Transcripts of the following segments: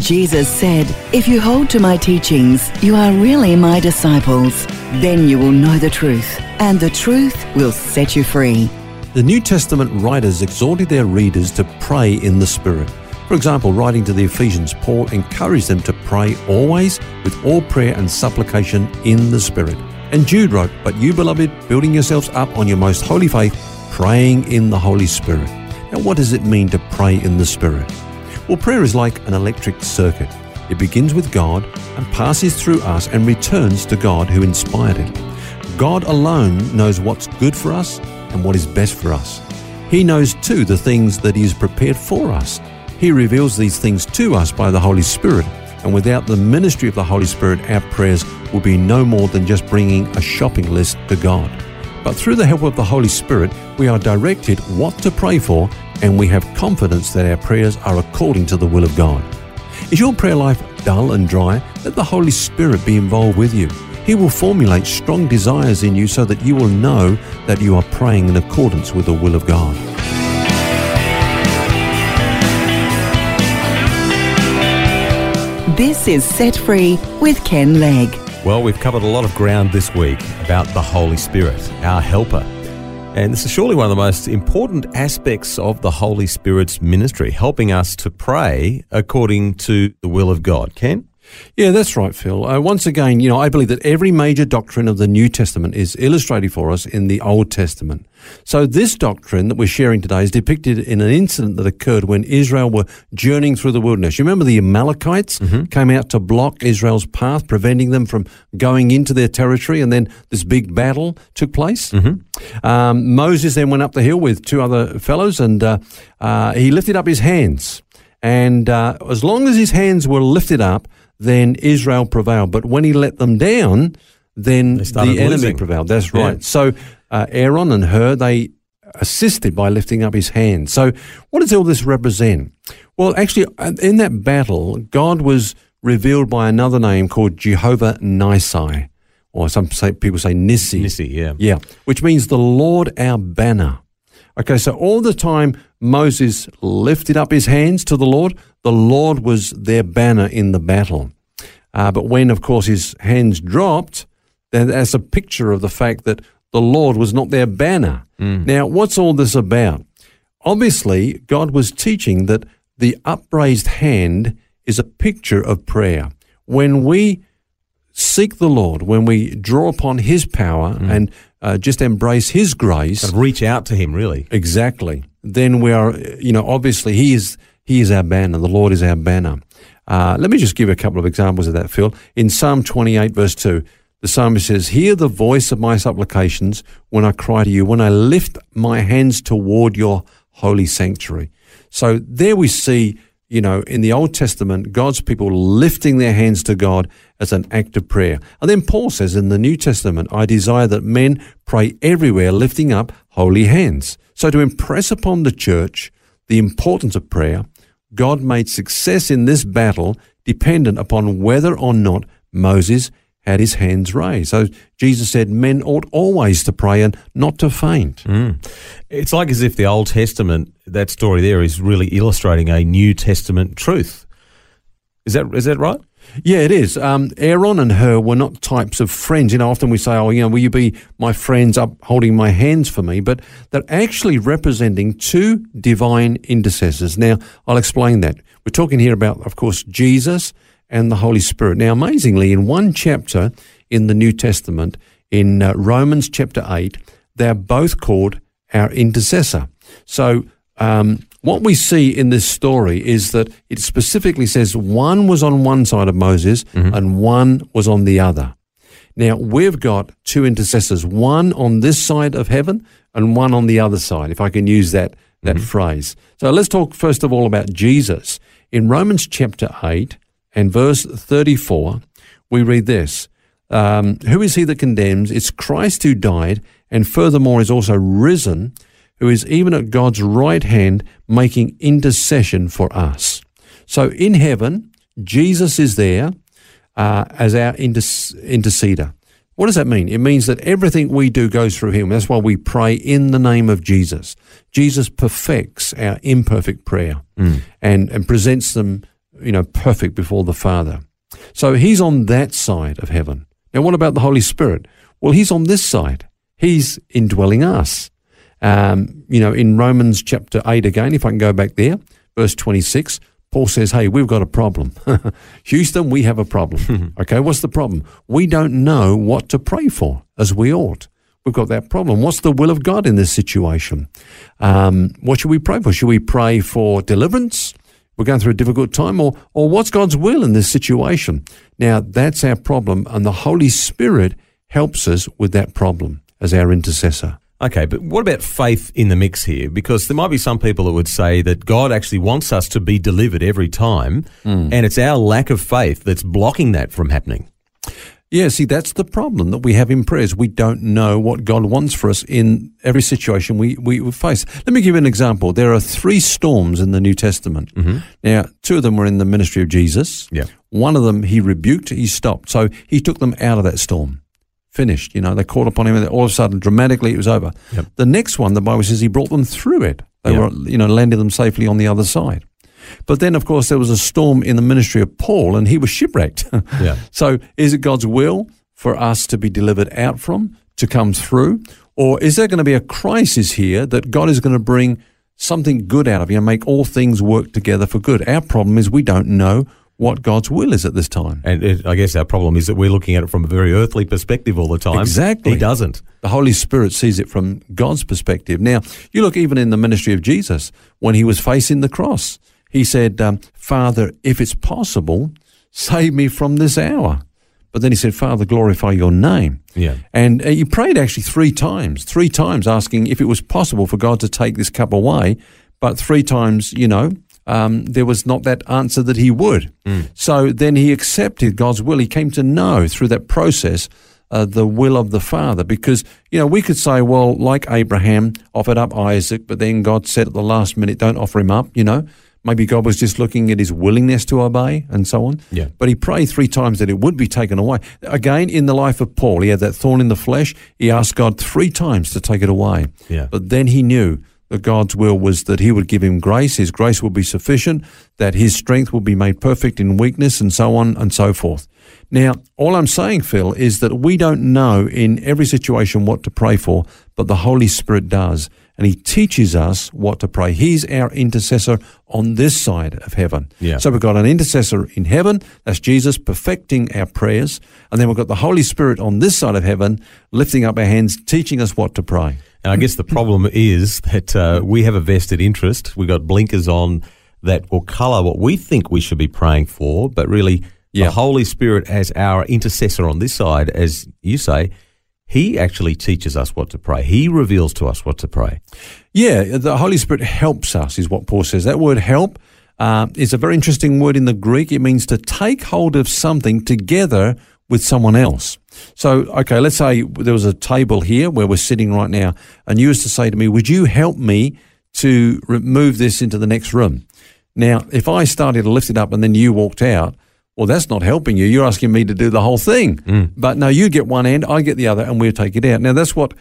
Jesus said, If you hold to my teachings, you are really my disciples. Then you will know the truth, and the truth will set you free. The New Testament writers exhorted their readers to pray in the Spirit. For example, writing to the Ephesians, Paul encouraged them to pray always with all prayer and supplication in the Spirit. And Jude wrote, But you, beloved, building yourselves up on your most holy faith, praying in the Holy Spirit. Now, what does it mean to pray in the Spirit? Well, prayer is like an electric circuit. It begins with God and passes through us and returns to God who inspired it. God alone knows what's good for us and what is best for us. He knows too the things that He has prepared for us. He reveals these things to us by the Holy Spirit, and without the ministry of the Holy Spirit, our prayers will be no more than just bringing a shopping list to God. But through the help of the Holy Spirit, we are directed what to pray for and we have confidence that our prayers are according to the will of God. Is your prayer life dull and dry? Let the Holy Spirit be involved with you. He will formulate strong desires in you so that you will know that you are praying in accordance with the will of God. This is Set Free with Ken Legg. Well, we've covered a lot of ground this week about the Holy Spirit, our helper. And this is surely one of the most important aspects of the Holy Spirit's ministry, helping us to pray according to the will of God. Ken? Yeah, that's right, Phil. Uh, once again, you know, I believe that every major doctrine of the New Testament is illustrated for us in the Old Testament. So this doctrine that we're sharing today is depicted in an incident that occurred when Israel were journeying through the wilderness. You remember the Amalekites mm-hmm. came out to block Israel's path, preventing them from going into their territory, and then this big battle took place. Mm-hmm. Um, Moses then went up the hill with two other fellows, and uh, uh, he lifted up his hands. And uh, as long as his hands were lifted up, then Israel prevailed. But when he let them down, then the enemy prevailed. That's right. Yeah. So uh, Aaron and Hur, they assisted by lifting up his hand. So what does all this represent? Well, actually, uh, in that battle, God was revealed by another name called Jehovah Nissi, or some say, people say Nissi. Nissi, yeah. Yeah, which means the Lord our banner. Okay, so all the time Moses lifted up his hands to the Lord, the Lord was their banner in the battle. Uh, but when, of course, his hands dropped, then that's a picture of the fact that the Lord was not their banner. Mm. Now, what's all this about? Obviously, God was teaching that the upraised hand is a picture of prayer. When we seek the Lord, when we draw upon His power mm. and uh, just embrace His grace, of reach out to Him, really. Exactly. Then we are, you know, obviously He is He is our banner. The Lord is our banner. Uh, let me just give a couple of examples of that, Phil. In Psalm 28, verse 2, the psalmist says, Hear the voice of my supplications when I cry to you, when I lift my hands toward your holy sanctuary. So there we see, you know, in the Old Testament, God's people lifting their hands to God as an act of prayer. And then Paul says in the New Testament, I desire that men pray everywhere, lifting up holy hands. So to impress upon the church the importance of prayer, God made success in this battle dependent upon whether or not Moses had his hands raised. So Jesus said men ought always to pray and not to faint. Mm. It's like as if the Old Testament, that story there, is really illustrating a New Testament truth. Is that is that right? Yeah, it is. Um, Aaron and Hur were not types of friends. You know, often we say, oh, you know, will you be my friends up holding my hands for me? But they're actually representing two divine intercessors. Now, I'll explain that. We're talking here about, of course, Jesus and the Holy Spirit. Now, amazingly, in one chapter in the New Testament, in uh, Romans chapter 8, they're both called our intercessor. So, um, what we see in this story is that it specifically says one was on one side of Moses mm-hmm. and one was on the other. Now, we've got two intercessors, one on this side of heaven and one on the other side, if I can use that, that mm-hmm. phrase. So let's talk first of all about Jesus. In Romans chapter 8 and verse 34, we read this Um, who is he that condemns? It's Christ who died, and furthermore is also risen, who is even at God's right hand making intercession for us. So in heaven, Jesus is there uh, as our inter- interceder. What does that mean? It means that everything we do goes through him. That's why we pray in the name of Jesus. Jesus perfects our imperfect prayer mm. and, and presents them, you know, perfect before the Father. So he's on that side of heaven. Now, what about the Holy Spirit? Well, he's on this side. He's indwelling us. Um, you know, in Romans chapter 8 again, if I can go back there, verse 26, Paul says, Hey, we've got a problem. Houston, we have a problem. okay, what's the problem? We don't know what to pray for as we ought. We've got that problem. What's the will of God in this situation? Um, what should we pray for? Should we pray for deliverance? We're going through a difficult time, or, or what's God's will in this situation? Now, that's our problem, and the Holy Spirit helps us with that problem as our intercessor. Okay, but what about faith in the mix here? Because there might be some people that would say that God actually wants us to be delivered every time, mm. and it's our lack of faith that's blocking that from happening. Yeah, see, that's the problem that we have in prayers. We don't know what God wants for us in every situation we, we face. Let me give you an example. There are three storms in the New Testament. Mm-hmm. Now, two of them were in the ministry of Jesus. Yeah. One of them he rebuked, he stopped. So he took them out of that storm finished. You know, they called upon him, and all of a sudden, dramatically, it was over. Yep. The next one, the Bible says, he brought them through it. They yep. were, you know, landed them safely on the other side. But then, of course, there was a storm in the ministry of Paul, and he was shipwrecked. yeah. So, is it God's will for us to be delivered out from, to come through, or is there going to be a crisis here that God is going to bring something good out of? You know, make all things work together for good. Our problem is we don't know what God's will is at this time. And it, I guess our problem is that we're looking at it from a very earthly perspective all the time. Exactly. He doesn't. The Holy Spirit sees it from God's perspective. Now, you look even in the ministry of Jesus, when he was facing the cross, he said, um, Father, if it's possible, save me from this hour. But then he said, Father, glorify your name. Yeah. And uh, he prayed actually three times, three times asking if it was possible for God to take this cup away. But three times, you know, um, there was not that answer that he would. Mm. So then he accepted God's will. He came to know through that process uh, the will of the Father. Because, you know, we could say, well, like Abraham offered up Isaac, but then God said at the last minute, don't offer him up, you know. Maybe God was just looking at his willingness to obey and so on. Yeah. But he prayed three times that it would be taken away. Again, in the life of Paul, he had that thorn in the flesh. He asked God three times to take it away. Yeah. But then he knew that God's will was that He would give him grace, His grace would be sufficient, that His strength would be made perfect in weakness, and so on and so forth. Now, all I'm saying, Phil, is that we don't know in every situation what to pray for, but the Holy Spirit does. And He teaches us what to pray. He's our intercessor on this side of heaven. Yeah. So we've got an intercessor in heaven, that's Jesus perfecting our prayers. And then we've got the Holy Spirit on this side of heaven, lifting up our hands, teaching us what to pray. And I guess the problem is that uh, we have a vested interest. We've got blinkers on that will colour what we think we should be praying for, but really the Holy Spirit as our intercessor on this side, as you say, he actually teaches us what to pray. He reveals to us what to pray. Yeah, the Holy Spirit helps us, is what Paul says. That word help uh, is a very interesting word in the Greek. It means to take hold of something together with someone else. So, okay, let's say there was a table here where we're sitting right now, and you was to say to me, Would you help me to remove this into the next room? Now, if I started to lift it up and then you walked out, well, that's not helping you. You're asking me to do the whole thing. Mm. But no, you get one end, I get the other, and we'll take it out. Now, that's what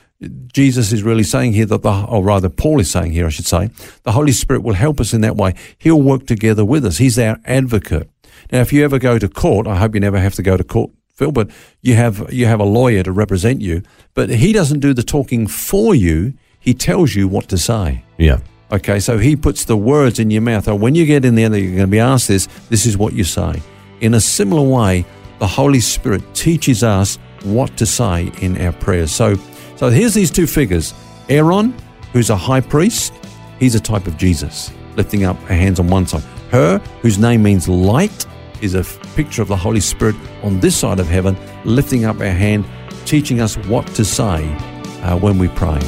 Jesus is really saying here, that the, or rather, Paul is saying here, I should say. The Holy Spirit will help us in that way. He'll work together with us. He's our advocate. Now, if you ever go to court, I hope you never have to go to court Phil, but you have you have a lawyer to represent you, but he doesn't do the talking for you. He tells you what to say. Yeah. Okay, so he puts the words in your mouth. Oh, when you get in there, you're going to be asked this. This is what you say. In a similar way, the Holy Spirit teaches us what to say in our prayers. So, so here's these two figures: Aaron, who's a high priest, he's a type of Jesus, lifting up our hands on one side. Hur, whose name means light, is a picture of the Holy Spirit on this side of heaven, lifting up our hand, teaching us what to say uh, when we pray.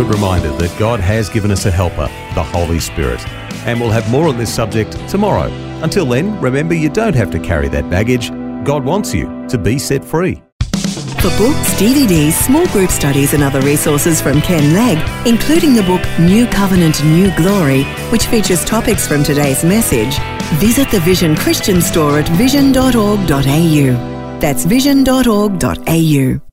Good reminder that God has given us a helper, the Holy Spirit. And we'll have more on this subject tomorrow. Until then, remember you don't have to carry that baggage. God wants you to be set free. For books, DVDs, small group studies, and other resources from Ken Legg, including the book New Covenant, New Glory, which features topics from today's message, visit the Vision Christian store at vision.org.au. That's vision.org.au.